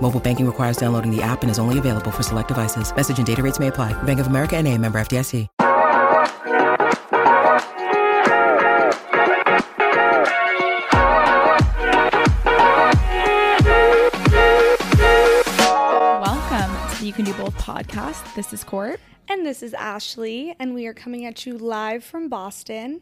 Mobile banking requires downloading the app and is only available for select devices. Message and data rates may apply. Bank of America and a member FDIC. Welcome to the You Can Do Both podcast. This is Court. And this is Ashley, and we are coming at you live from Boston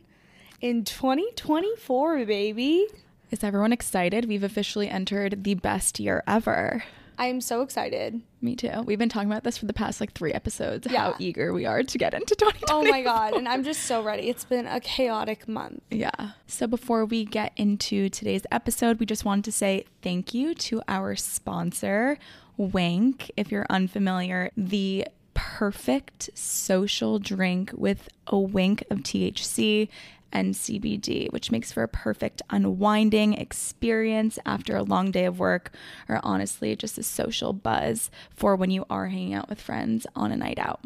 in 2024, baby. Is everyone excited? We've officially entered the best year ever. I am so excited. Me too. We've been talking about this for the past like three episodes. Yeah. How eager we are to get into 2024. Oh my God. And I'm just so ready. It's been a chaotic month. Yeah. So before we get into today's episode, we just wanted to say thank you to our sponsor, WYNK. If you're unfamiliar, the perfect social drink with a wink of THC and CBD, which makes for a perfect unwinding experience after a long day of work, or honestly, just a social buzz for when you are hanging out with friends on a night out.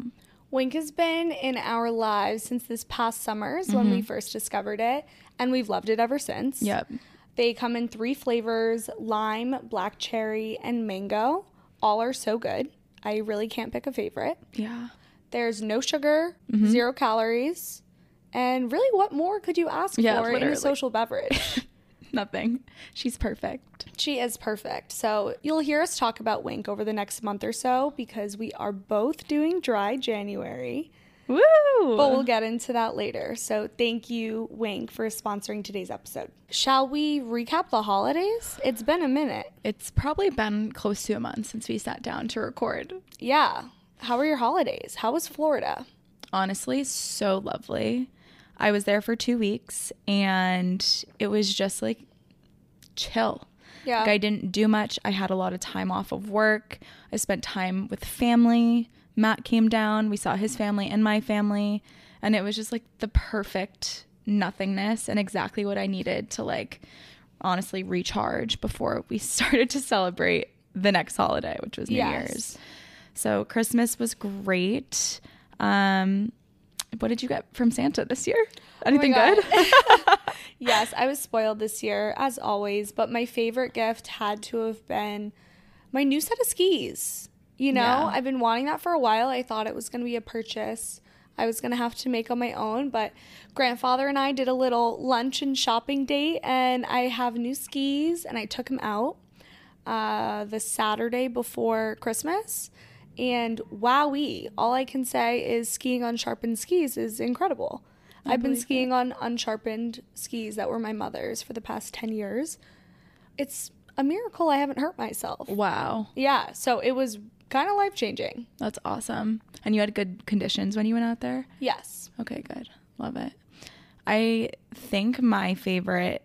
WYNK has been in our lives since this past summer is when we first discovered it, and we've loved it ever since. Yep. They come in three flavors lime, black cherry, and mango. All are so good. I really can't pick a favorite. Yeah. There's no sugar, Mm-hmm. zero calories. And really, what more could you ask Yeah, for in literally. a social beverage? Nothing. She's perfect. she is perfect. So, you'll hear us talk about WYNK over the next month or so because we are both doing dry January. Woo! But we'll get into that later. So, thank you, WYNK, for sponsoring today's episode. Shall we recap the holidays? It's been a minute. It's probably been close to a month since we sat down to record. Yeah. How were your holidays? How was Florida? Honestly, so lovely. I was there for two weeks and it was just like chill. Yeah. Like I didn't do much. I had a lot of time off of work. I spent time with family. Matt came down. We saw his family and my family. And it was just like the perfect nothingness and exactly what I needed to like honestly recharge before we started to celebrate the next holiday, which was New Yes. Year's. So Christmas was great. Um, what did you get from Santa this year? Anything God. good? Yes, I was spoiled this year, as always, but my favorite gift had to have been my new set of skis. You know, Yeah. I've been wanting that for a while. I thought it was going to be a purchase I was going to have to make on my own, but grandfather and I did a little lunch and shopping date, and I have new skis, and I took them out uh, the Saturday before Christmas. And wowee, all I can say is skiing on sharpened skis is incredible. I've been skiing on unsharpened skis that were my mother's for the past 10 years. It's a miracle I haven't hurt myself. wow. Yeah, so it was kind of life changing. That's awesome. And you had good conditions when you went out there? Yes. Okay, good. Love it. I think my favorite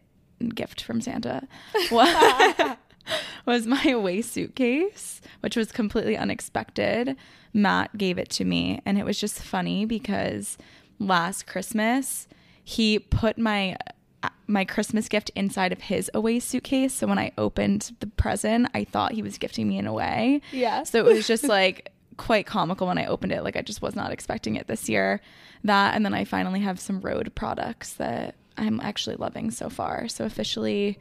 gift from Santa was, was my away suitcase, which was completely unexpected. Matt gave it to me, and it was just funny because last Christmas he put my uh, my Christmas gift inside of his away suitcase. So when I opened the present, I thought he was gifting me an away. Yeah. So it was just like quite comical when I opened it. Like I just was not expecting it this year. That and then I finally have some Rhode products that I'm actually loving so far. So officially,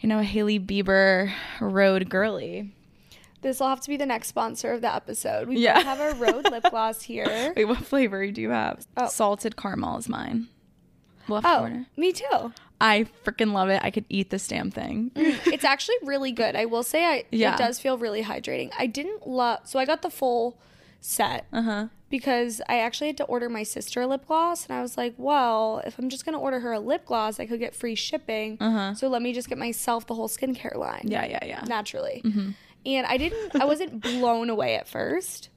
you know, a Hailey Bieber Rhode girly. This will have to be the next sponsor of the episode. We Yeah. have our Rhode lip gloss here. Wait, what flavor do you have? Oh. Salted caramel is mine. Left Oh, corner. me too. I freaking love it. I could eat this damn thing. it's actually really good. I will say I Yeah. it does feel really hydrating. I didn't love so I got the full set. Uh huh. Because I actually had to order my sister a lip gloss, and I was like, well, if I'm just gonna order her a lip gloss, I could get free shipping. So let me just get myself the whole skincare line. Uh-huh. Yeah, yeah, yeah. naturally. And I didn't. I wasn't blown away at first,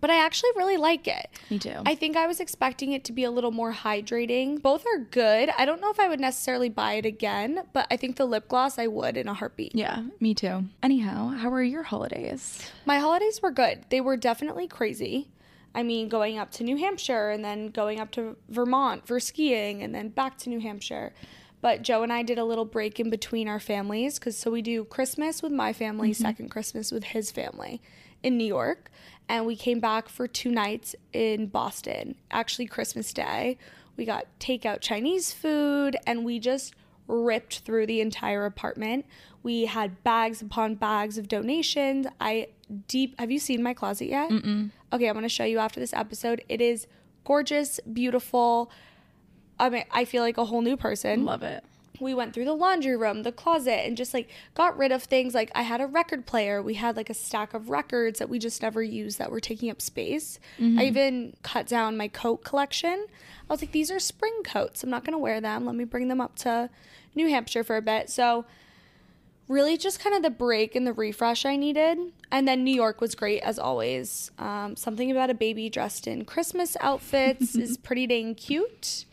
but I actually really like it. Me too. I think I was expecting it to be a little more hydrating. Both are good. I don't know if I would necessarily buy it again, but I think the lip gloss I would in a heartbeat. yeah, me too. Anyhow, how were your holidays? My holidays were good. They were definitely crazy. I mean, going up to New Hampshire and then going up to Vermont for skiing and then back to New Hampshire. But Joe and I did a little break in between our families because so we do Christmas with my family, mm-hmm. second Christmas with his family in New York. And we came back for two nights in Boston, actually, Christmas Day. We got takeout Chinese food and we just ripped through the entire apartment. We had bags upon bags of donations. I deep have you seen my closet yet? Mm-mm. Okay, I'm gonna show you after this episode. It is gorgeous, beautiful. I mean, I feel like a whole new person Love it. we went through the laundry room, the closet, and just like got rid of things. Like I had a record player. We had like a stack of records that we just never used that were taking up space. Mm-hmm. I even cut down my coat collection. I was like, these are spring coats. I'm not gonna wear them. Let me bring them up to New Hampshire for a bit. So really just kind of the break and the refresh I needed. And then New York was great as always. Um, something about a baby dressed in Christmas outfits is pretty dang cute.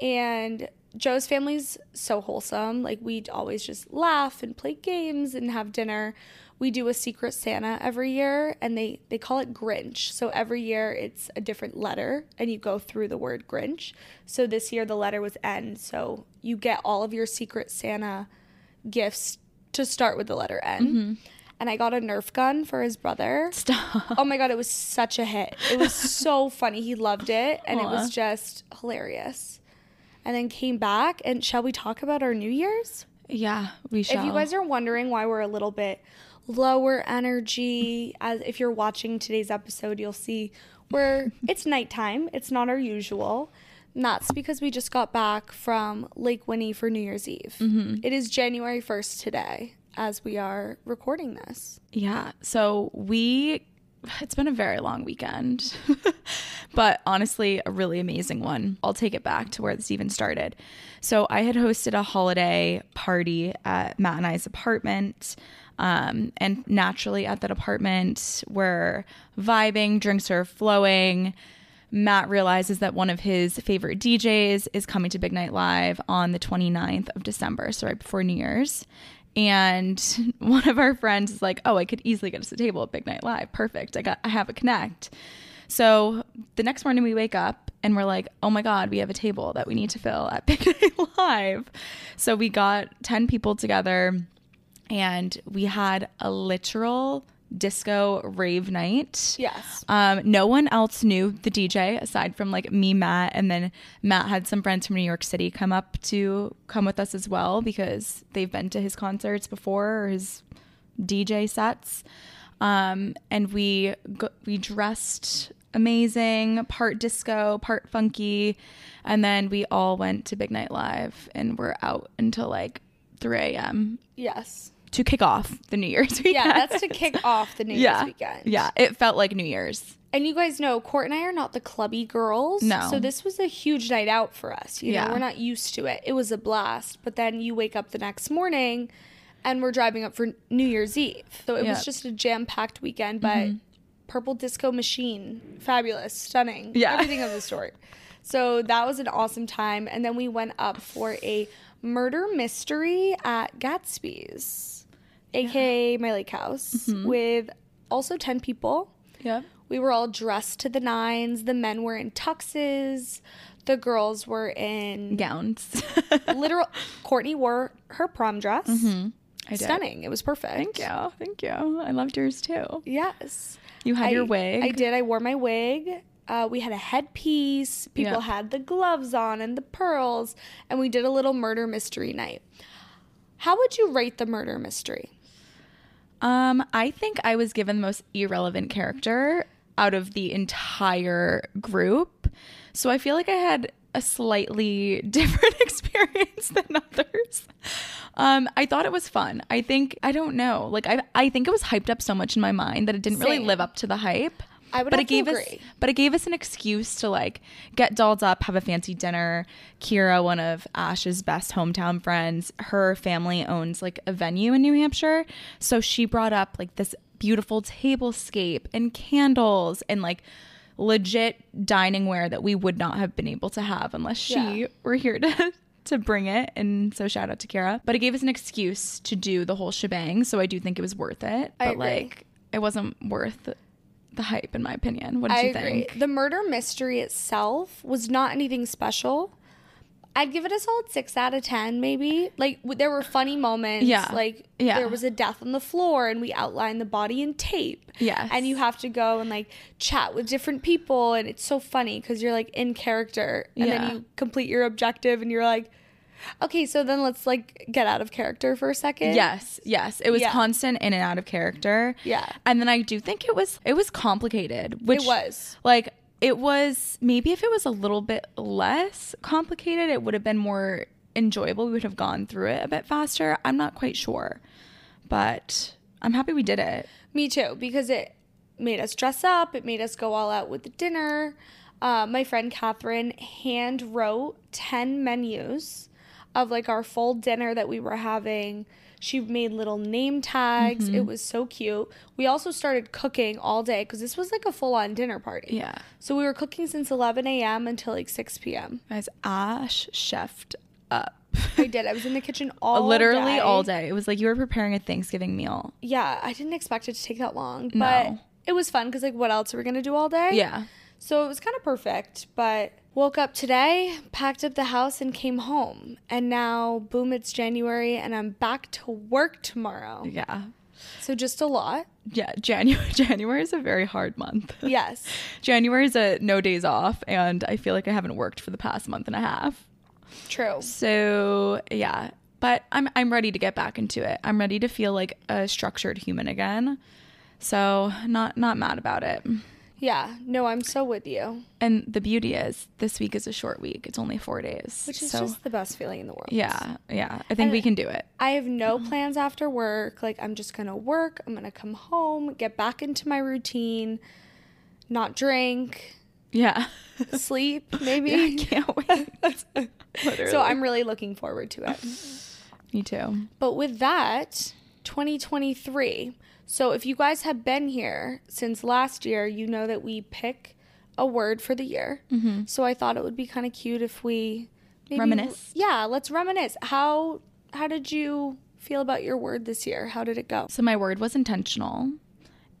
And Joe's family's so wholesome. Like we'd always just laugh and play games and have dinner. We do a secret Santa every year and they they call it Grinch. So every year it's a different letter and you go through the word Grinch. So this year the letter was N. So you get all of your secret Santa gifts to start with the letter N. Mm-hmm. And I got a Nerf gun for his brother. Stop. Oh my god, it was such a hit. It was so funny. He loved it and it was just hilarious. And then came back and shall we talk about our New Year's? Yeah, we shall. If you guys are wondering why we're a little bit lower energy, as if you're watching today's episode, you'll see we're it's nighttime. It's not our usual. And that's because we just got back from Lake Winnie for New Year's Eve. It is January 1st today as we are recording this. Yeah. So we, it's been a very long weekend, but honestly, a really amazing one. I'll take it back to where this even started. So I had hosted a holiday party at Matt and I's apartment. Um, and naturally, at that apartment, we're vibing, drinks are flowing. Matt realizes that one of his favorite DJs is coming to Big Night Live on the 29th of December, so right before New Year's. And one of our friends is like, "Oh, I could easily get us a table at Big Night Live. Perfect. I got I have a connect." So the next morning we wake up and we're like, "Oh my god, we have a table that we need to fill at Big Night Live." So we got 10 people together and we had a literal disco rave night. Yes. Um, no one else knew the DJ aside from like me, Matt, and then Matt had some friends from New York City come up to come with us as well because they've been to his concerts before or his DJ sets. Um, and we go- we dressed amazing, part disco, part funky, and then we all went to Big Night Live and we're out until like 3 a.m. Yes. To kick off the New Year's weekend. Yeah, that's to kick off the New yeah. Year's weekend. Yeah, it felt like New Year's. And you guys know Court and I are not the clubby girls. No. So this was a huge night out for us. You Yeah. know, we're not used to it. It was a blast. But then you wake up the next morning and we're driving up for New Year's Eve. So it Yeah. was just a jam packed weekend, but mm-hmm. Purple Disco Machine, fabulous, stunning. Yeah. Everything of the sort. So that was an awesome time. And then we went up for a murder mystery at Gatsby's, aka my lake house, with also 10 people. Yep. We were all dressed to the nines. The men were in tuxes. The girls were in Gowns. literal. Courtney wore her prom dress. I did. Stunning. It was perfect. Thank you. Thank you. I loved yours too. Yes. You had I, your wig. I did. I wore my wig. Uh, we had a headpiece. People Yep. had the gloves on and the pearls. And we did a little murder mystery night. How would you rate the murder mystery? Um, I think I was given the most irrelevant character out of the entire group. So I feel like I had a slightly different experience than others. Um, I thought it was fun. I think I don't know. Like I I think it was hyped up so much in my mind that it didn't really live up to the hype. I would but have it gave to us but it gave us an excuse to like get dolled up have a fancy dinner. Kira one of ash's best hometown friends her family owns like a venue in new hampshire. So she brought up like this beautiful tablescape and candles and like legit dining ware that we would not have been able to have unless she Yeah. were here to to bring it. And so shout out to kira. But it gave us an excuse to do the whole shebang. So i do think it was worth it. I but agree. like it wasn't worth the hype in my opinion what did I you agree. think The murder mystery itself was not anything special. I'd give it a solid six out of ten, maybe. Like w- there were funny moments. Yeah. Like Yeah. there was a death on the floor, and we outlined the body in tape. Yes. And you have to go and like chat with different people, and it's so funny because you're like in character, and Yeah. then you complete your objective, and you're like, okay, so then let's like get out of character for a second. Yes, yes. It was Yeah. constant in and out of character. Yeah. And then I do think it was it was complicated, which It was. Like it was maybe if it was a little bit less complicated, it would have been more enjoyable. We would have gone through it a bit faster. I'm not quite sure. But I'm happy we did it. Me too, because it made us dress up. It made us go all out with the dinner. Uh, my friend Catherine hand wrote 10 menus of like our full dinner that we were having. She made little name tags. Mm-hmm. It was so cute. We also started cooking all day because this was like a full on dinner party. Yeah. So we were cooking since 11 a.m. until like 6 p.m. Guys, Ash chefed up. I did. I was in the kitchen all Literally day. all day. It was like you were preparing a Thanksgiving meal. Yeah, I didn't expect it to take that long, but No. it was fun because like what else are we gonna do all day? Yeah. So it was kind of perfect, but woke up today, packed up the house, and came home. And now, boom, it's January, and I'm back to work tomorrow. Yeah. So just a lot. Yeah. January January is a very hard month. Yes. January is a no days off, and I feel like I haven't worked for the past month and a half. True. So yeah, but I'm I'm ready to get back into it. I'm ready to feel like a structured human again. So not not mad about it. Yeah. No, I'm so with you. And the beauty is this week is a short week. It's only four days. Which is so just the best feeling in the world. yeah, yeah. I think we can do it. I have no mm-hmm. plans after work. Like, I'm just gonna work. I'm gonna come home, get back into my routine, not drink, Yeah. sleep, maybe. I can't wait. Literally. So I'm really looking forward to it. Me too. But with that, 2023. So if you guys have been here since last year, you know that we pick a word for the year. Mm-hmm. So I thought it would be kind of cute if we maybe, Reminisce? Yeah, let's reminisce. How how did you feel about your word this year? How did it go? So my word was intentional.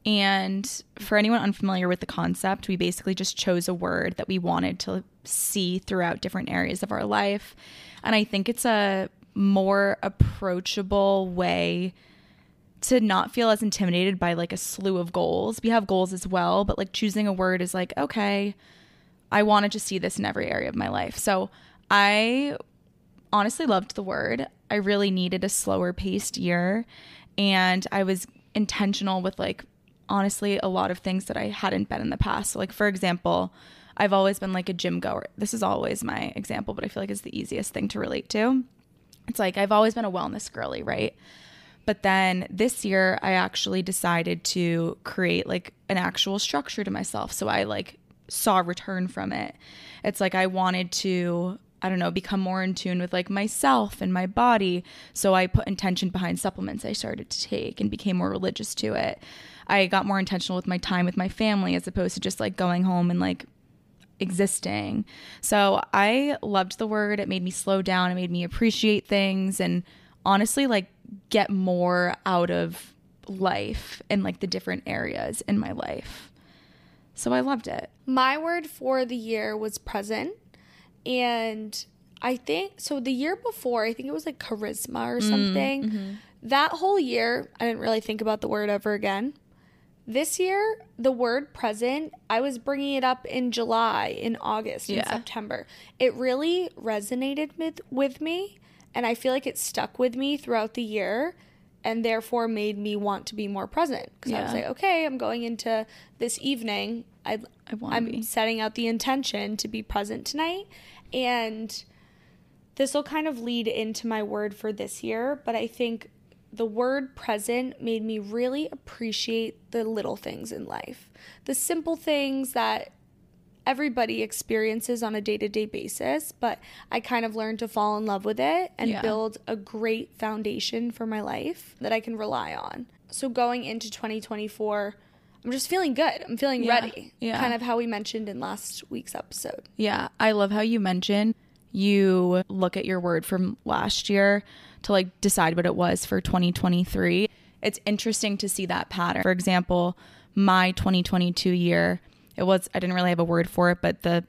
And for anyone unfamiliar with the concept, we basically just chose a word that we wanted to see throughout different areas of our life. And I think it's a more approachable way to not feel as intimidated by like a slew of goals. We have goals as well, but like choosing a word is like, okay, I wanted to see this in every area of my life. So I honestly loved the word. I really needed a slower paced year. And I was intentional with like, honestly, a lot of things that I hadn't been in the past. So, like, for example, I've always been like a gym goer. This is always my example, but I feel like it's the easiest thing to relate to. It's like I've always been a wellness girly, right? But then this year, I actually decided to create like an actual structure to myself. So I like saw return from it. It's like I wanted to, I don't know, become more in tune with like myself and my body. So I put intention behind supplements I started to take and became more religious to it. I got more intentional with my time with my family as opposed to just like going home and like existing. So I loved the word. It made me slow down. It made me appreciate things and honestly like get more out of life and like the different areas in my life. So I loved it. My word for the year was present. And I think so the year before, I think it was like charisma or mm, something. Mm-hmm. That whole year, I didn't really think about the word ever again. This year, the word present, I was bringing it up in July, in August, in September. It really resonated with, with me, and I feel like it stuck with me throughout the year and therefore made me want to be more present because I was like, okay, I'm going into this evening. I, I I'm setting out the intention to be present tonight, and this will kind of lead into my word for this year. But I think the word present made me really appreciate the little things in life, the simple things that everybody experiences on a day to day basis, but I kind of learned to fall in love with it and Yeah. build a great foundation for my life that I can rely on. So going into 2024, I'm just feeling good. I'm feeling Yeah. ready. Yeah. Kind of how we mentioned in last week's episode. Yeah, I love how you mentioned you look at your word from last year to like decide what it was for 2023. It's interesting to see that pattern. For example, my 2022 year, it was I didn't really have a word for it, but the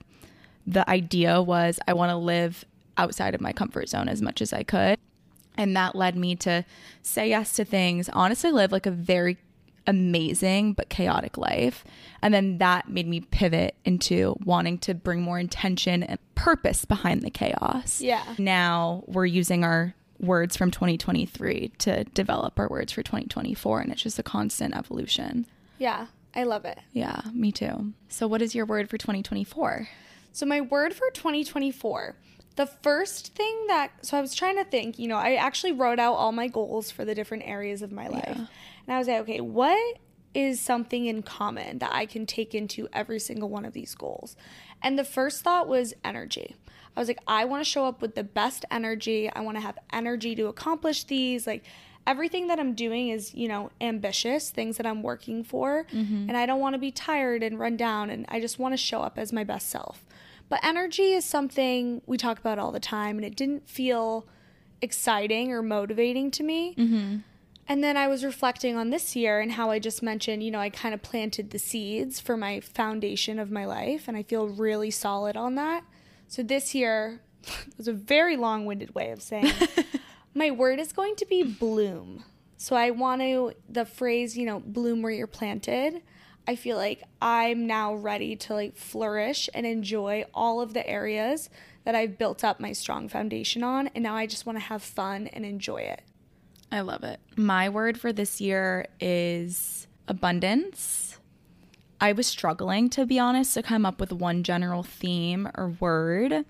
the idea was I want to live outside of my comfort zone as much as I could. And that led me to say yes to things, honestly live like a very amazing but chaotic life. And then that made me pivot into wanting to bring more intention and purpose behind the chaos. Yeah. Now we're using our words from 2023 to develop our words for 2024 and it's just a constant evolution. Yeah, I love it. Yeah, me too. So what is your word for 2024? So my word for 2024, the first thing that so I was trying to think, you know, I actually wrote out all my goals for the different areas of my life. And I was like, okay, what is something in common that I can take into every single one of these goals? And the first thought was energy. I was like, I want to show up with the best energy. I want to have energy to accomplish these. Like everything that I'm doing is, you know, ambitious, things that I'm working for. Mm-hmm. And I don't want to be tired and run down. And I just want to show up as my best self. But energy is something we talk about all the time. And it didn't feel exciting or motivating to me. Mm-hmm. And then I was reflecting on this year and how I just mentioned, you know, I kind of planted the seeds for my foundation of my life, and I feel really solid on that. So this year was a very long winded way of saying my word is going to be bloom. So I want to, the phrase, you know, bloom where you're planted. I feel like I'm now ready to like flourish and enjoy all of the areas that I've built up my strong foundation on. And now I just want to have fun and enjoy it. I love it. My word for this year is abundance. I was struggling, to be honest, to come up with one general theme or word,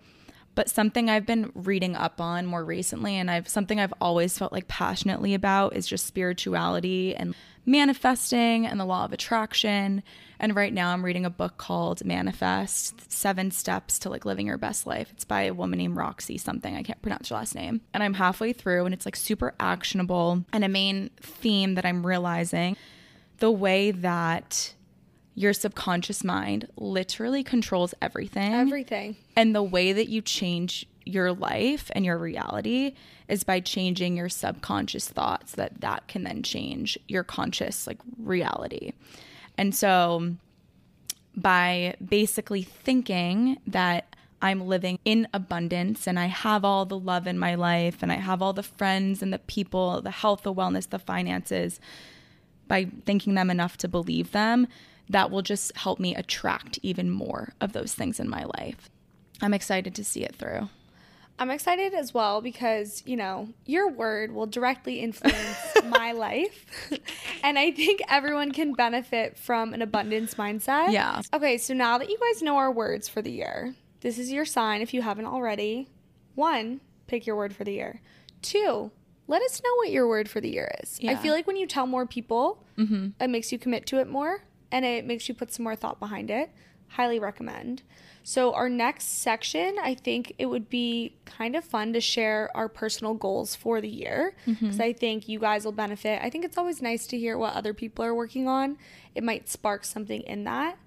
but something I've been reading up on more recently, and I've something I've always felt like passionately about is just spirituality and manifesting and the law of attraction. And right now I'm reading a book called Manifest Seven Steps to like living your best life. It's by a woman named Roxy something. I can't pronounce her last name. And I'm halfway through and it's like super actionable. And a main theme that I'm realizing the way that your subconscious mind literally controls everything. Everything. And the way that you change your life and your reality is by changing your subconscious thoughts that that can then change your conscious like reality. And so by basically thinking that I'm living in abundance and I have all the love in my life and I have all the friends and the people, the health, the wellness, the finances, by thinking them enough to believe them, that will just help me attract even more of those things in my life. I'm excited to see it through. I'm excited as well because, you know, your word will directly influence my life. and I think everyone can benefit from an abundance mindset. Yeah. Okay, so now that you guys know our words for the year, this is your sign if you haven't already. One, pick your word for the year. Two, let us know what your word for the year is. I feel like when you tell more people, mm-hmm. it makes you commit to it more and it makes you put some more thought behind it. Highly recommend. So, our next section, I think it would be kind of fun to share our personal goals for the year because I think you guys will benefit. I think it's always nice to hear what other people are working on, it might spark something in that.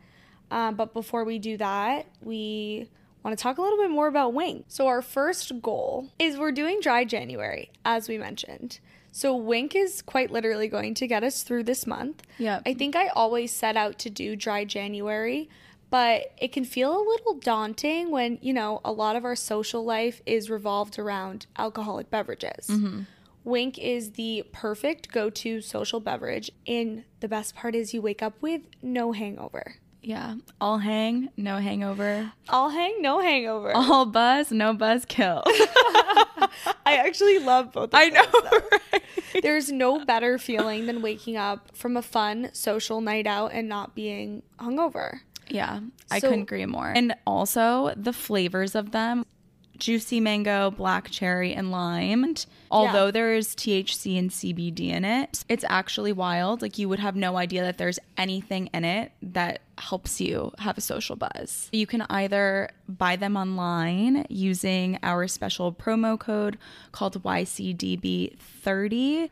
Um, but before we do that, we want to talk a little bit more about WYNK. So, our first goal is we're doing dry January, as we mentioned. So, WYNK is quite literally going to get us through this month. Yep. I think I always set out to do dry January, but it can feel a little daunting when, you know, a lot of our social life is revolved around alcoholic beverages. Mm-hmm. WYNK is the perfect go to social beverage, and the best part is you wake up with no hangover. Yeah. All hang, no hangover. I'll hang, no hangover. All buzz, no buzz kill. I actually love both. Of I know, those, though. right? There's no better feeling than waking up from a fun social night out and not being hungover. Yeah, I So- couldn't agree more. And also the flavors of them. juicy mango, black cherry, and lime. Although Yeah. there's THC and CBD in it, it's actually wild. Like you would have no idea that there's anything in it that helps you have a social buzz. You can either buy them online using our special promo code called YCDB30.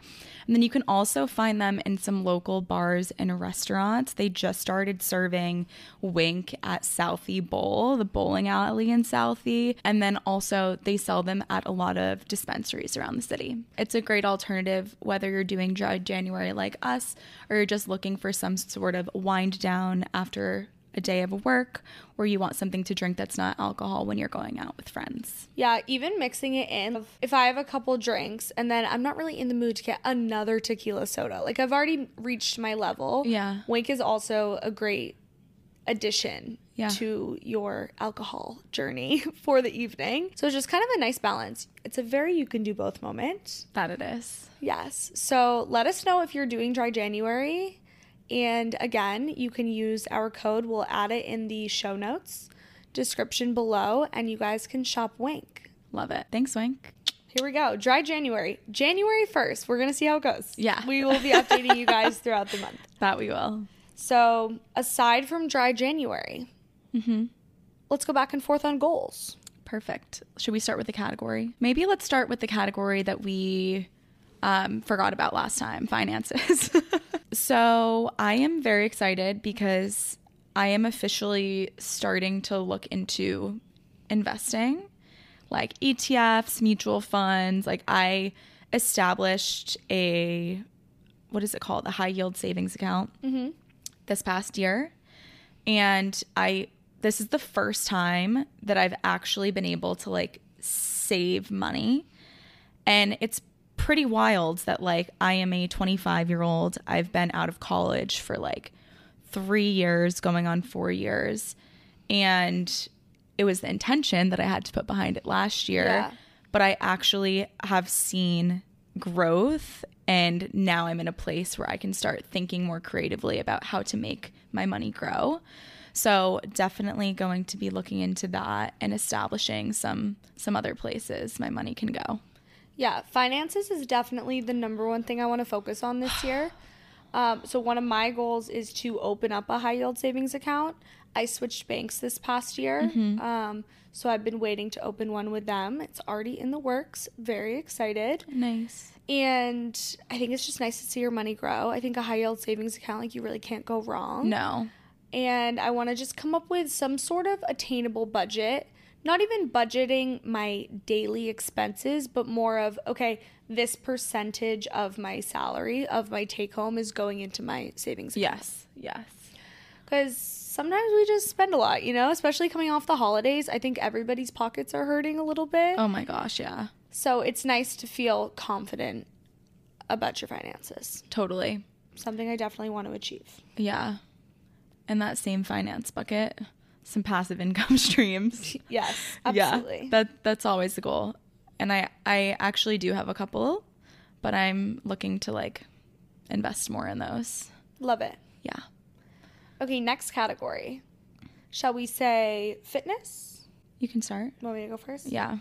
And then you can also find them in some local bars and restaurants. They just started serving WYNK at Southie Bowl, the bowling alley in Southie. And then also they sell them at a lot of dispensaries around the city. It's a great alternative whether you're doing dry January like us or you're just looking for some sort of wind down after a day of work or you want something to drink that's not alcohol when you're going out with friends. Yeah, even mixing it in. If I have a couple drinks and then I'm not really in the mood to get another tequila soda, like I've already reached my level. Yeah. WYNK is also a great addition Yeah. to your alcohol journey for the evening. So it's just kind of a nice balance. It's a very you can do both moment. That it is. Yes. So let us know if you're doing dry January. And again, you can use our code. We'll add it in the show notes description below, and you guys can shop WYNK. Love it. Thanks, WYNK. Here we go. Dry January. January 1st. We're going to see how it goes. Yeah. We will be updating you guys throughout the month. That we will. So, aside from dry January, Mm-hmm. let's go back and forth on goals. Perfect. Should we start with the category? Maybe let's start with the category that we um, forgot about last time finances. so I am very excited because I am officially starting to look into investing like ETFs, mutual funds. Like I established a, what is it called? A high yield savings account this past year. And I, this is the first time that I've actually been able to like save money. And it's pretty wild that like I am a 25 year old. I've been out of college for like three years, going on four years. And it was the intention that I had to put behind it last year. Yeah. But I actually have seen growth. And now I'm in a place where I can start thinking more creatively about how to make my money grow. So definitely going to be looking into that and establishing some some other places my money can go. Yeah, finances is definitely the number one thing I want to focus on this year. Um, so one of my goals is to open up a high yield savings account. I switched banks this past year, um, so I've been waiting to open one with them. It's already in the works. Very excited, Nice. and I think it's just nice to see your money grow. I think a high yield savings account, like you really can't go wrong No. And I want to just come up with some sort of attainable budget. Not even budgeting my daily expenses, but more of, okay, this percentage of my salary, of my take home, is going into my savings account. Yes. Yes. Because sometimes we just spend a lot, you know, especially coming off the holidays. I think everybody's pockets are hurting a little bit. Oh my gosh, yeah. So it's nice to feel confident about your finances. Totally. Something I definitely want to achieve. Yeah. In that same finance bucket, some passive income streams. Yes, absolutely. Yeah. That that's always the goal. And I I actually do have a couple, but I'm looking to like invest more in those. Love it. Yeah. Okay, next category. Shall we say fitness? You can start. Want me to go first? Yeah.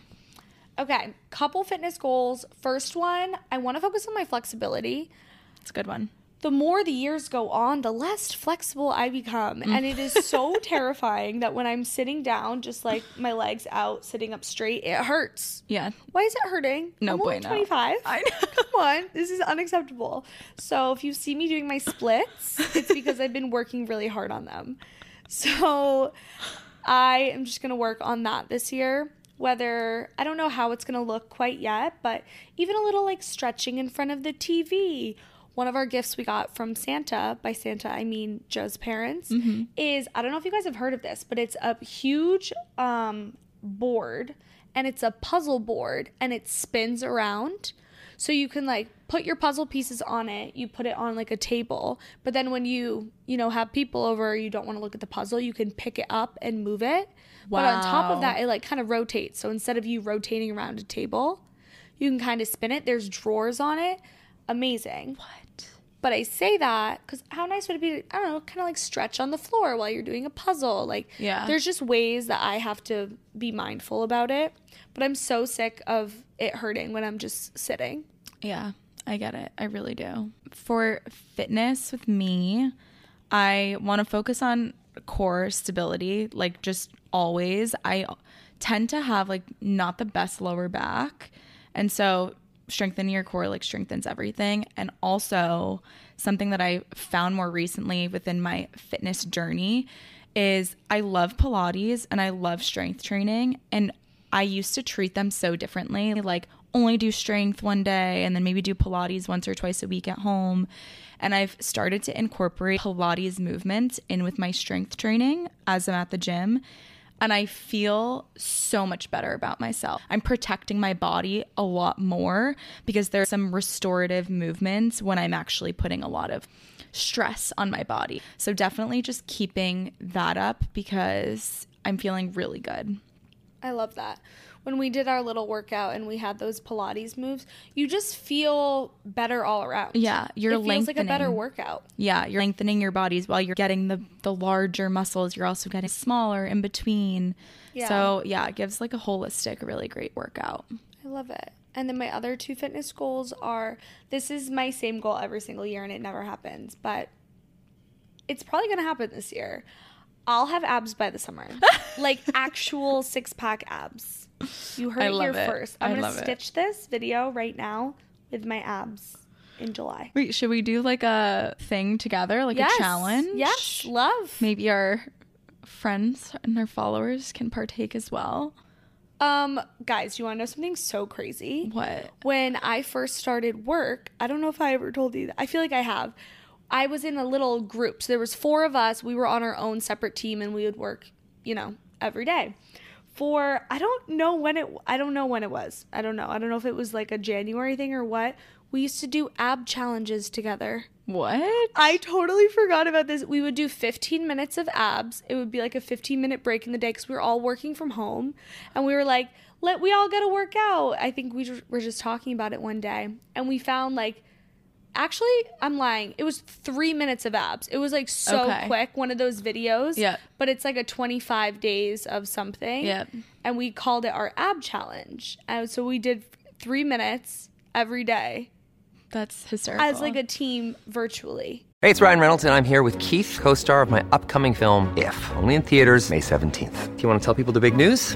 Okay, couple fitness goals. First one, I want to focus on my flexibility. It's a good one. The more the years go on, the less flexible I become. Mm. And it is so terrifying that when I'm sitting down, just like my legs out, sitting up straight, it hurts. Yeah. Why is it hurting? No I'm only bueno. 25. I know. Come on, this is unacceptable. So if you see me doing my splits, it's because I've been working really hard on them. So I am just gonna work on that this year. Whether I don't know how it's gonna look quite yet, but even a little like stretching in front of the TV. One of our gifts we got from Santa, by Santa I mean Joe's parents, is I don't know if you guys have heard of this, but it's a huge um, board and it's a puzzle board and it spins around. So you can like put your puzzle pieces on it, you put it on like a table, but then when you, you know, have people over, you don't want to look at the puzzle, you can pick it up and move it. Wow. But on top of that, it like kind of rotates. So instead of you rotating around a table, you can kind of spin it. There's drawers on it. Amazing. What? But I say that because how nice would it be to, I don't know, kind of like stretch on the floor while you're doing a puzzle? Like, Yeah. there's just ways that I have to be mindful about it. But I'm so sick of it hurting when I'm just sitting. Yeah, I get it. I really do. For fitness with me, I want to focus on core stability, like just always. I tend to have like not the best lower back. And so strengthening your core like strengthens everything. And also something that I found more recently within my fitness journey is I love Pilates and I love strength training. And I used to treat them so differently, like only do strength one day and then maybe do Pilates once or twice a week at home. And I've started to incorporate Pilates movement in with my strength training as I'm at the gym. And I feel so much better about myself. I'm protecting my body a lot more because there's some restorative movements when I'm actually putting a lot of stress on my body. So definitely just keeping that up because I'm feeling really good. I love that. When we did our little workout and we had those Pilates moves, you just feel better all around. Yeah, you're it feels like a better workout. Yeah, you're lengthening your bodies while you're getting the the larger muscles. You're also getting smaller in between. Yeah. So yeah, it gives like a holistic, really great workout. I love it. And then my other two fitness goals are this is my same goal every single year and it never happens, but it's probably going to happen this year. I'll have abs by the summer. like actual six pack abs. You heard it here it. first. I'm I going to love it. stitch this video right now with my abs in July. Wait, should we do like a thing together, like yes. a challenge? Yes, love. Maybe our friends and our followers can partake as well. Um, guys, you want to know something so crazy? What? when I first started work, I don't know if I ever told you that. I feel like I have. I was in a little group. So there was four of us. We were on our own separate team and we would work, you know, every day. For I don't know when it I don't know when it was. I don't know. I don't know if it was like a January thing or what. We used to do ab challenges together. What? I totally forgot about this. We would do 15 minutes of abs. It would be like a 15 minute break in the day because we were all working from home. And we were like, let we all got to work out. I think we were just talking about it one day. And we found like, actually, I'm lying. It was three minutes of abs. It was like so Okay. quick, one of those videos. Yeah. But it's like a 25 days of something. Yeah. And we called it our ab challenge. And so we did three minutes every day That's hysterical. as like a team virtually. Hey, it's Ryan Reynolds, and I'm here with Keith, co star of my upcoming film, If, only in theaters, May 17th. Do you want to tell people the big news?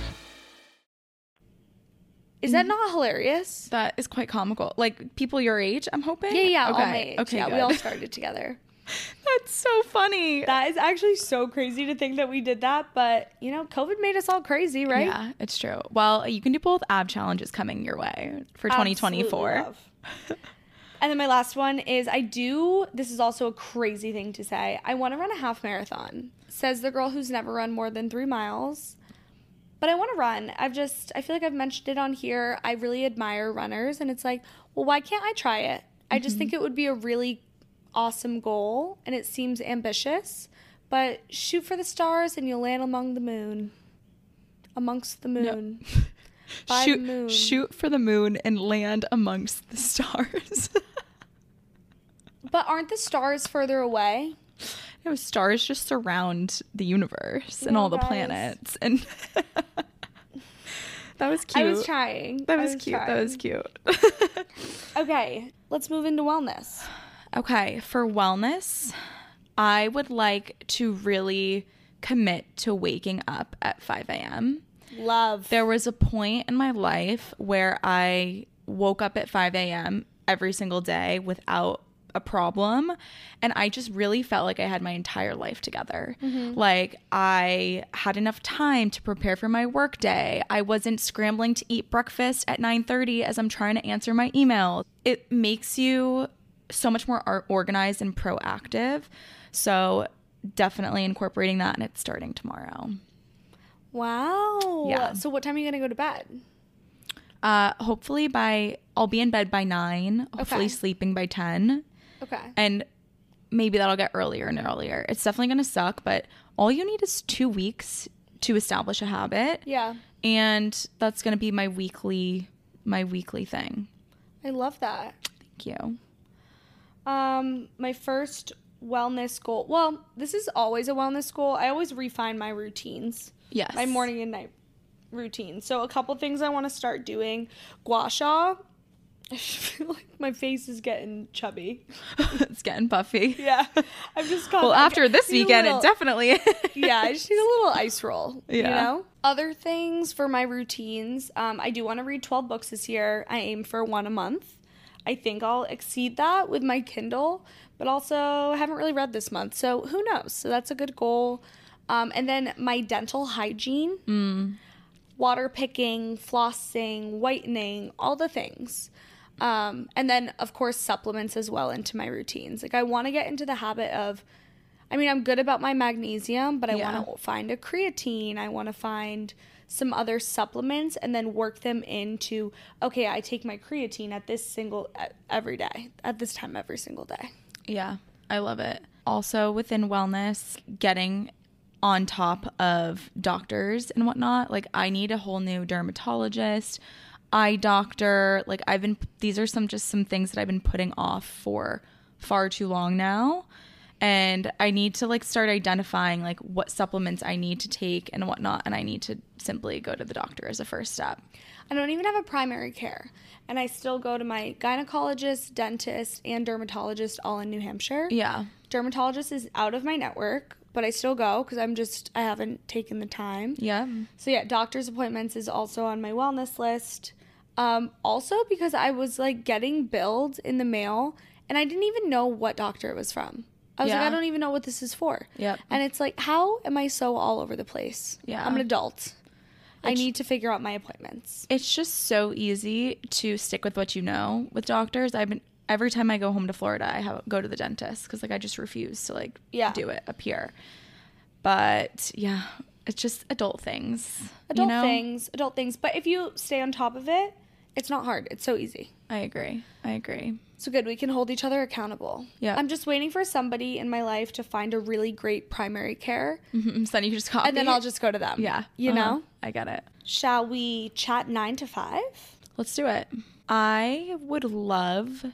Is that mm-hmm. not hilarious? that is quite comical. Like people your age, I'm hoping. Yeah, yeah, all my age. Okay. yeah, good. we all started together. That's so funny. That is actually so crazy to think that we did that, but you know, COVID made us all crazy, right? Yeah, it's true. Well, you can do both ab challenges coming your way for Absolutely 2024. love. and then my last one is I do this is also a crazy thing to say. I want to run a half marathon. Says the girl who's never run more than 3 miles. But I want to run. I've just I feel like I've mentioned it on here. I really admire runners and it's like, well, why can't I try it? I just think mm-hmm. it would be a really awesome goal and it seems ambitious, but shoot for the stars and you'll land among the moon. Amongst the moon. By shoot, the moon. shoot for the moon and land amongst the stars. But aren't the stars further away? No, stars just surround the universe and all the planets. And that was cute. I was trying. That I was, cute. That was cute. Okay, let's move into wellness. Okay, for wellness, I would like to really commit to waking up at 5 a.m. Love. There was a point in my life where I woke up at 5 a.m. every single day without a problem. And I just really felt like I had my entire life together. Like I had enough time to prepare for my workday. I wasn't scrambling to eat breakfast at 9:30 as I'm trying to answer my email. It makes you so much more organized and proactive. So definitely incorporating that and it's starting tomorrow. wow. Yeah. So what time are you gonna go to bed? Uh, hopefully by I'll be in bed by nine. Hopefully Okay. sleeping by ten, Okay. and maybe that'll get earlier and earlier. It's definitely gonna suck, but all you need is two weeks to establish a habit, yeah. and that's gonna be my weekly my weekly thing. I love that. Thank you. Um, my first wellness goal. Well, this is always a wellness goal. I always refine my routines. Yes. My morning and night routine. So a couple things I want to start doing. Gua sha. I feel like my face is getting chubby. it's getting puffy. Yeah. I've just Well, after this weekend, little- it definitely. yeah, I just need a little ice roll. Yeah. You know? Other things for my routines. Um, I do want to read 12 books this year. I aim for one a month. I think I'll exceed that with my Kindle, but also I haven't really read this month. So who knows? So that's a good goal. Um, and then my dental hygiene water picking, flossing, whitening, all the things. Um, and then, of course, supplements as well into my routines. Like, I want to get into the habit of, I mean, I'm good about my magnesium, but I Yeah. want to find a creatine. I want to find some other supplements and then work them into, okay, I take my creatine at this single, every day, at this time every single day. Yeah, I love it. Also, within wellness, getting on top of doctors and whatnot. Like, I need a whole new dermatologist, eye doctor. Like, I've been, these are some just some things that I've been putting off for far too long now. And I need to like start identifying like what supplements I need to take and whatnot. And I need to simply go to the doctor as a first step. I don't even have a primary care. And I still go to my gynecologist, dentist, and dermatologist all in New Hampshire. Yeah. Dermatologist is out of my network, but I still go because I'm just, I haven't taken the time. Yeah. So, yeah, doctor's appointments is also on my wellness list. Um, also, because I was like getting billed in the mail and I didn't even know what doctor it was from. I was like, I don't even know what this is for. Yep. And it's like, how am I so all over the place? Yeah. I'm an adult. I need to figure out my appointments. it's just so easy to stick with what you know with doctors. I've been every time I go home to Florida, I have go to the dentist because like I just refuse to like Yeah. do it up here. But yeah, it's just adult things. adult you know? things, adult things. But if you stay on top of it, it's not hard. It's so easy. I agree. I agree. So good. We can hold each other accountable. Yeah. I'm just waiting for somebody in my life to find a really great primary care, Mhm, So then you just copy. and then I'll just go to them. yeah, You uh-huh. know. I get it. Shall we chat nine to five? Let's do it. I would love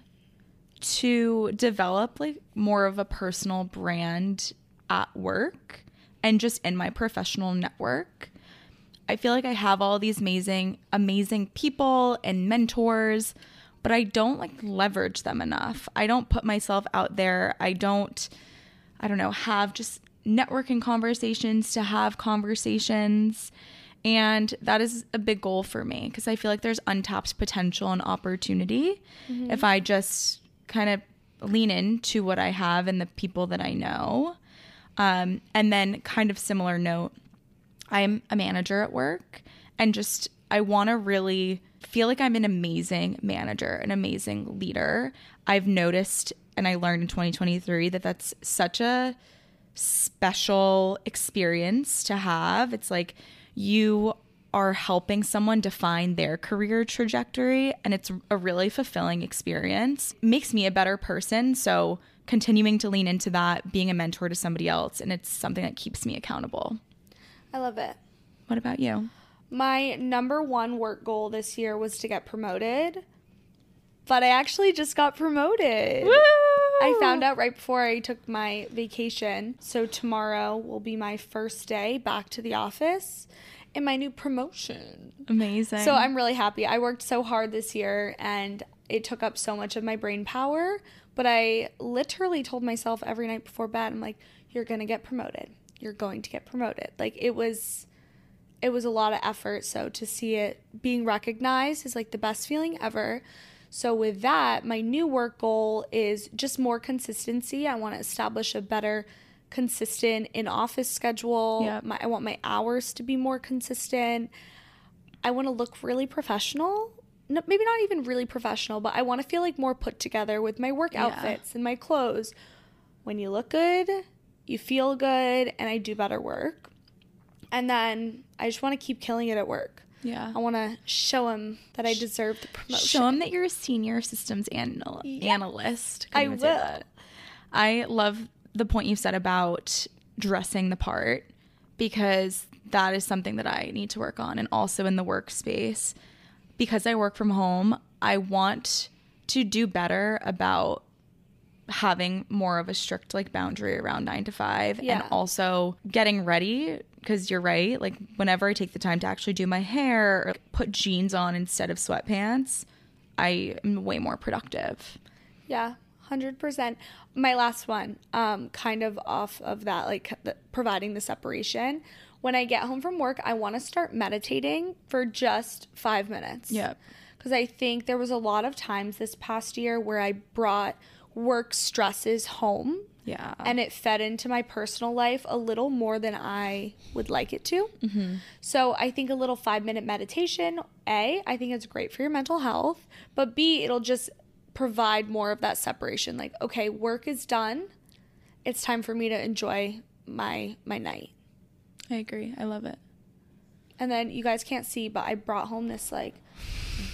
to develop like more of a personal brand at work and just in my professional network. I feel like I have all these amazing amazing people and mentors, but I don't like leverage them enough. I don't put myself out there. I don't I don't know, have just networking conversations to have conversations. And that is a big goal for me because I feel like there's untapped potential and opportunity if I just kind of lean into what I have and the people that I know. Um, and then, kind of similar note, I'm a manager at work and just I want to really feel like I'm an amazing manager, an amazing leader. I've noticed and I learned in 2023 that that's such a special experience to have. It's like you are helping someone define their career trajectory and it's a really fulfilling experience. Makes me a better person, so continuing to lean into that, being a mentor to somebody else and it's something that keeps me accountable. I love it. What about you? My number one work goal this year was to get promoted, but I actually just got promoted. I found out right before I took my vacation. So tomorrow will be my first day back to the office in my new promotion. Amazing. So I'm really happy. I worked so hard this year and it took up so much of my brain power, but I literally told myself every night before bed, I'm like, you're going to get promoted. You're going to get promoted. Like it was it was a lot of effort. So to see it being recognized is like the best feeling ever. So with that, my new work goal is just more consistency. I want to establish a better consistent in office schedule. Yep. My, I want my hours to be more consistent. I want to look really professional. No, maybe not even really professional, but I want to feel like more put together with my work Yeah. outfits and my clothes. When you look good, you feel good, and I do better work. And then I just want to keep killing it at work. Yeah. I want to show him that I deserve the promotion. Show them that you're a senior systems anal- analyst. I Couldn't even say will. that. I love the point you said about dressing the part because that is something that I need to work on and also in the workspace. Because I work from home, I want to do better about having more of a strict like boundary around 9 to 5 Yeah. and also getting ready because you're right like whenever I take the time to actually do my hair or put jeans on instead of sweatpants I am way more productive. Yeah, hundred percent. My last one, um, kind of off of that, like the, providing the separation. When I get home from work, I want to start meditating for just five minutes. yeah Because I think there was a lot of times this past year where I brought work stresses home. Yeah. And it fed into my personal life a little more than I would like it to. Mm-hmm. So I think a little five minute meditation, A, I think it's great for your mental health, but B, it'll just provide more of that separation. Like, okay, work is done. It's time for me to enjoy my my night. I agree. I love it. And then you guys can't see, but I brought home this like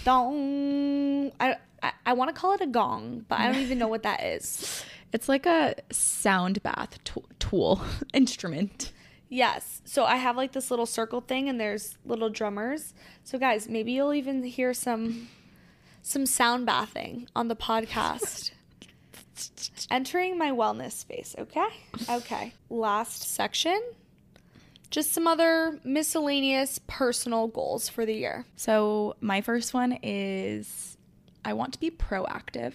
dong. I I, I want to call it a gong, but I don't even know what that is. It's like a sound bath tool instrument. Yes. So I have like this little circle thing and there's little drummers. So guys, maybe you'll even hear some some sound bathing on the podcast. Entering my wellness space, okay? Okay. Last section. Just some other miscellaneous personal goals for the year. So, my first one is I want to be proactive.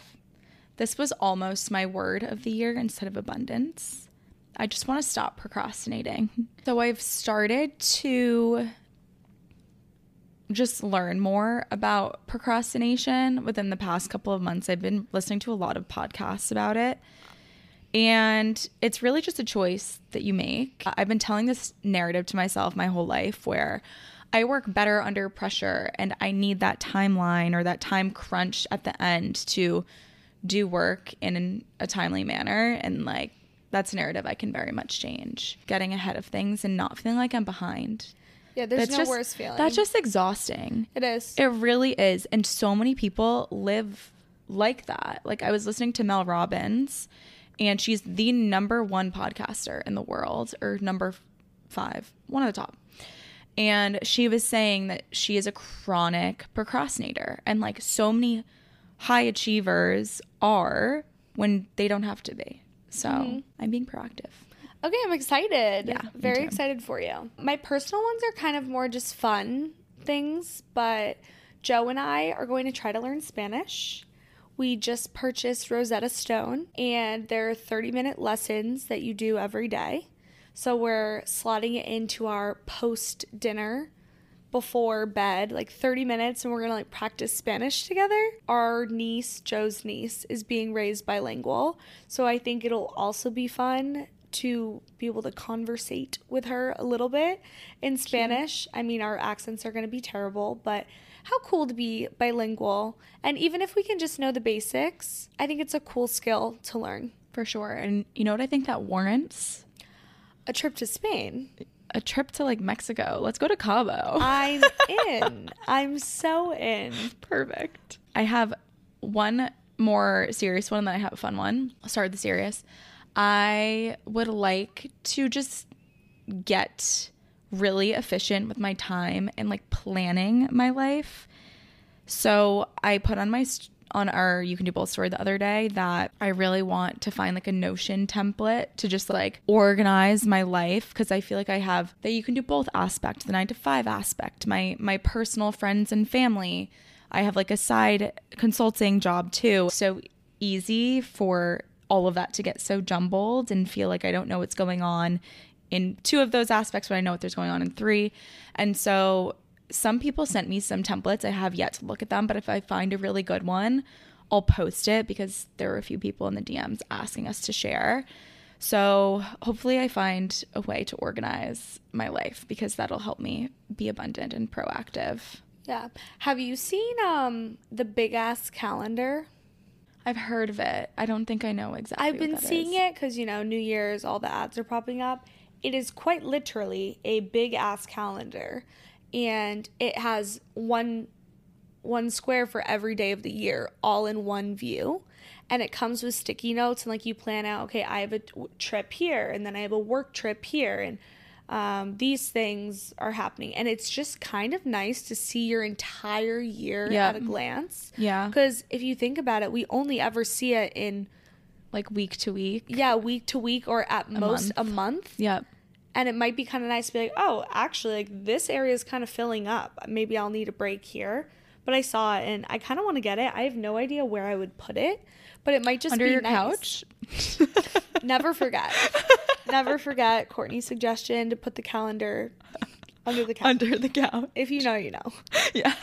This was almost my word of the year instead of abundance. I just want to stop procrastinating. So, I've started to just learn more about procrastination within the past couple of months. I've been listening to a lot of podcasts about it. And it's really just a choice that you make. I've been telling this narrative to myself my whole life where I work better under pressure and I need that timeline or that time crunch at the end to do work in a timely manner. And like, that's a narrative I can very much change. Getting ahead of things and not feeling like I'm behind. Yeah, there's That's no just, worse feeling. That's just exhausting. it is. It really is. And so many people live like that. Like I was listening to Mel Robbins and she's the number one podcaster in the world or number five, one of the top. And she was saying that she is a chronic procrastinator and like so many high achievers are when they don't have to be. So mm-hmm. I'm being proactive. Okay, I'm excited. Yeah, Very excited for you. My personal ones are kind of more just fun things, but Joe and I are going to try to learn Spanish. We just purchased Rosetta Stone, and there are 30 minute lessons that you do every day. So we're slotting it into our post dinner before bed, like 30 minutes, and we're gonna like practice Spanish together. Our niece, Joe's niece, is being raised bilingual, so I think it'll also be fun to be able to conversate with her a little bit in Spanish. I mean, our accents are gonna be terrible, but how cool to be bilingual. And even if we can just know the basics, I think it's a cool skill to learn. For sure. And you know what I think that warrants? A trip to Spain. A trip to like Mexico. Let's go to Cabo. I'm in. I'm so in. Perfect. I have one more serious one, and then I have a fun one. I'll start with the serious. I would like to just get really efficient with my time and like planning my life. So I put on my st- on our you can do both story the other day that I really want to find like a Notion template to just like organize my life because I feel like I have that you can do both aspect, the 9 to 5 aspect, my my personal friends and family. I have like a side consulting job too. So easy for all of that to get so jumbled and feel like I don't know what's going on in two of those aspects, but I know what there's going on in three. And so some people sent me some templates. I have yet to look at them, but if I find a really good one, I'll post it because there were a few people in the DMs asking us to share. So hopefully, I find a way to organize my life because that'll help me be abundant and proactive. Yeah. Have you seen um the big ass calendar? I've heard of it. I don't think I know exactly. I've been seeing is. it because you know New Year's, all the ads are popping up. It is quite literally a big ass calendar, and it has one one square for every day of the year, all in one view. And it comes with sticky notes, and like you plan out, okay, I have a trip here, and then I have a work trip here, and um, these things are happening. And it's just kind of nice to see your entire year Yeah. at a glance. Yeah. Because if you think about it, we only ever see it in like week to week. yeah, week to week or at most month. a month. Yep. And it might be kind of nice to be like, oh, actually, like this area is kind of filling up. Maybe I'll need a break here. But I saw it and I kind of want to get it. I have no idea where I would put it, but it might just Under be your nice. couch. Never forget. Never forget Courtney's suggestion to put the calendar under the couch. Under the couch. if you know, you know. Yeah.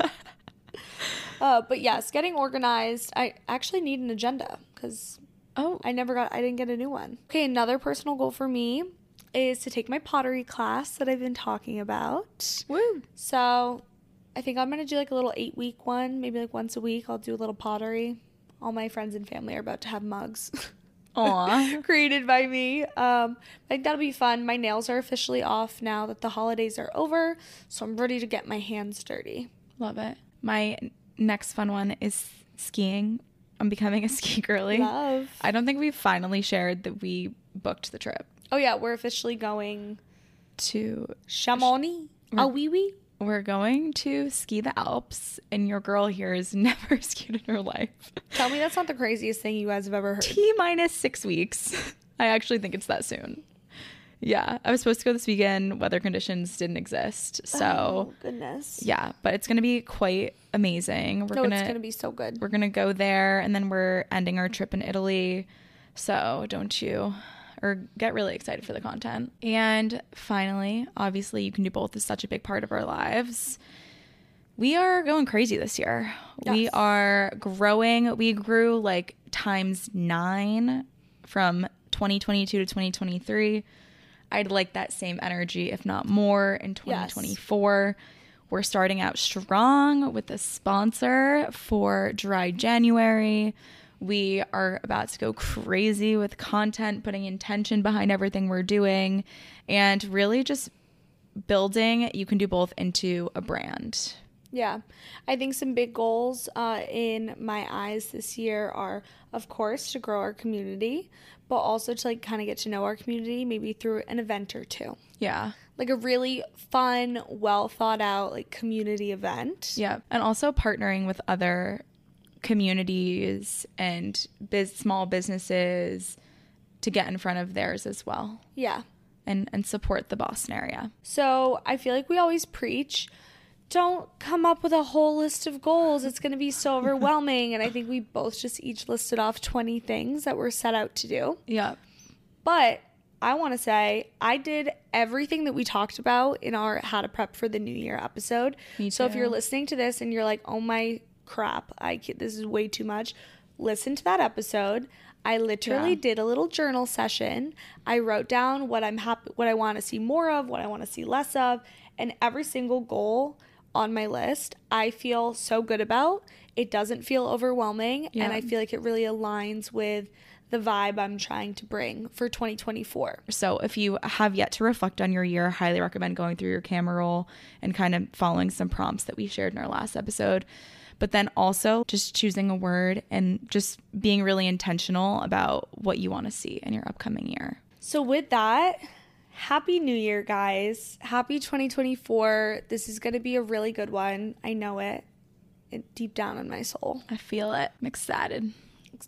Uh, but yes, getting organized. I actually need an agenda because Oh, I never got I didn't get a new one. Okay, another personal goal for me is to take my pottery class that I've been talking about. woo. So, I think I'm to do like a little 8-week one, maybe like once a week I'll do a little pottery. All my friends and family are about to have mugs Aw. created by me. Um, I think that'll be fun. My nails are officially off now that the holidays are over, so I'm ready to get my hands dirty. Love it. My next fun one is skiing. I'm becoming a ski girly. Love. I don't think we've finally shared that we booked the trip Oh yeah, we're officially going to Chamonix. Ah oui oui. we're going to ski the Alps and your girl here has never skied in her life. Tell me that's not the craziest thing you guys have ever heard. T minus six weeks. I actually think it's that soon. Yeah. I was supposed to go this weekend. Weather conditions didn't exist. So Oh goodness. yeah, but it's gonna be quite amazing. We're No, gonna it's gonna be so good. we're gonna go there and then we're ending our trip in Italy. So don't you or get really excited for the content. And finally, obviously you can do both is such a big part of our lives. We are going crazy this year. We are growing. We grew like times nine from 2022 to 2023. I'd like that same energy, if not more, in 2024. We're starting out strong with a sponsor for Dry January. We are about to go crazy with content, putting intention behind everything we're doing, and really just building You Can Do Both into a brand. Yeah. I think some big goals uh, in my eyes this year are, of course, to grow our community, but also to like kind of get to know our community, maybe through an event or two. Yeah. Like a really fun, well thought out like community event. Yeah. And also partnering with other communities and biz- small businesses to get in front of theirs as well Yeah. and, and support the Boston area. So I feel like we always preach don't come up with a whole list of goals. It's going to be so overwhelming. and I think we both just each listed off 20 things that we're set out to do. Yeah. But I want to say I did everything that we talked about in our How to Prep for the New Year episode. So if you're listening to this and you're like, "Oh my crap, I ca- this is way too much," listen to that episode. I literally Yeah. did a little journal session. I wrote down what I'm happy, what I want to see more of, what I want to see less of, and every single goal on my list, I feel so good about. It doesn't feel overwhelming, and I feel like it really aligns with the vibe I'm trying to bring for 2024. So if you have yet to reflect on your year, I highly recommend going through your camera roll and kind of following some prompts that we shared in our last episode. But then also just choosing a word and just being really intentional about what you want to see in your upcoming year. So, with that, Happy New Year, guys. Happy 2024. This is going to be a really good one. I know it, it deep down in my soul. I feel it. I'm excited.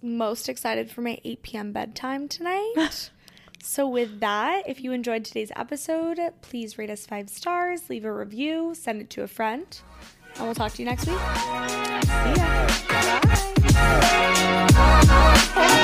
Most excited for my 8 p.m. bedtime tonight. so, with that, if you enjoyed today's episode, please rate us five stars, leave a review, send it to a friend, and we'll talk to you next week. See ya. Bye.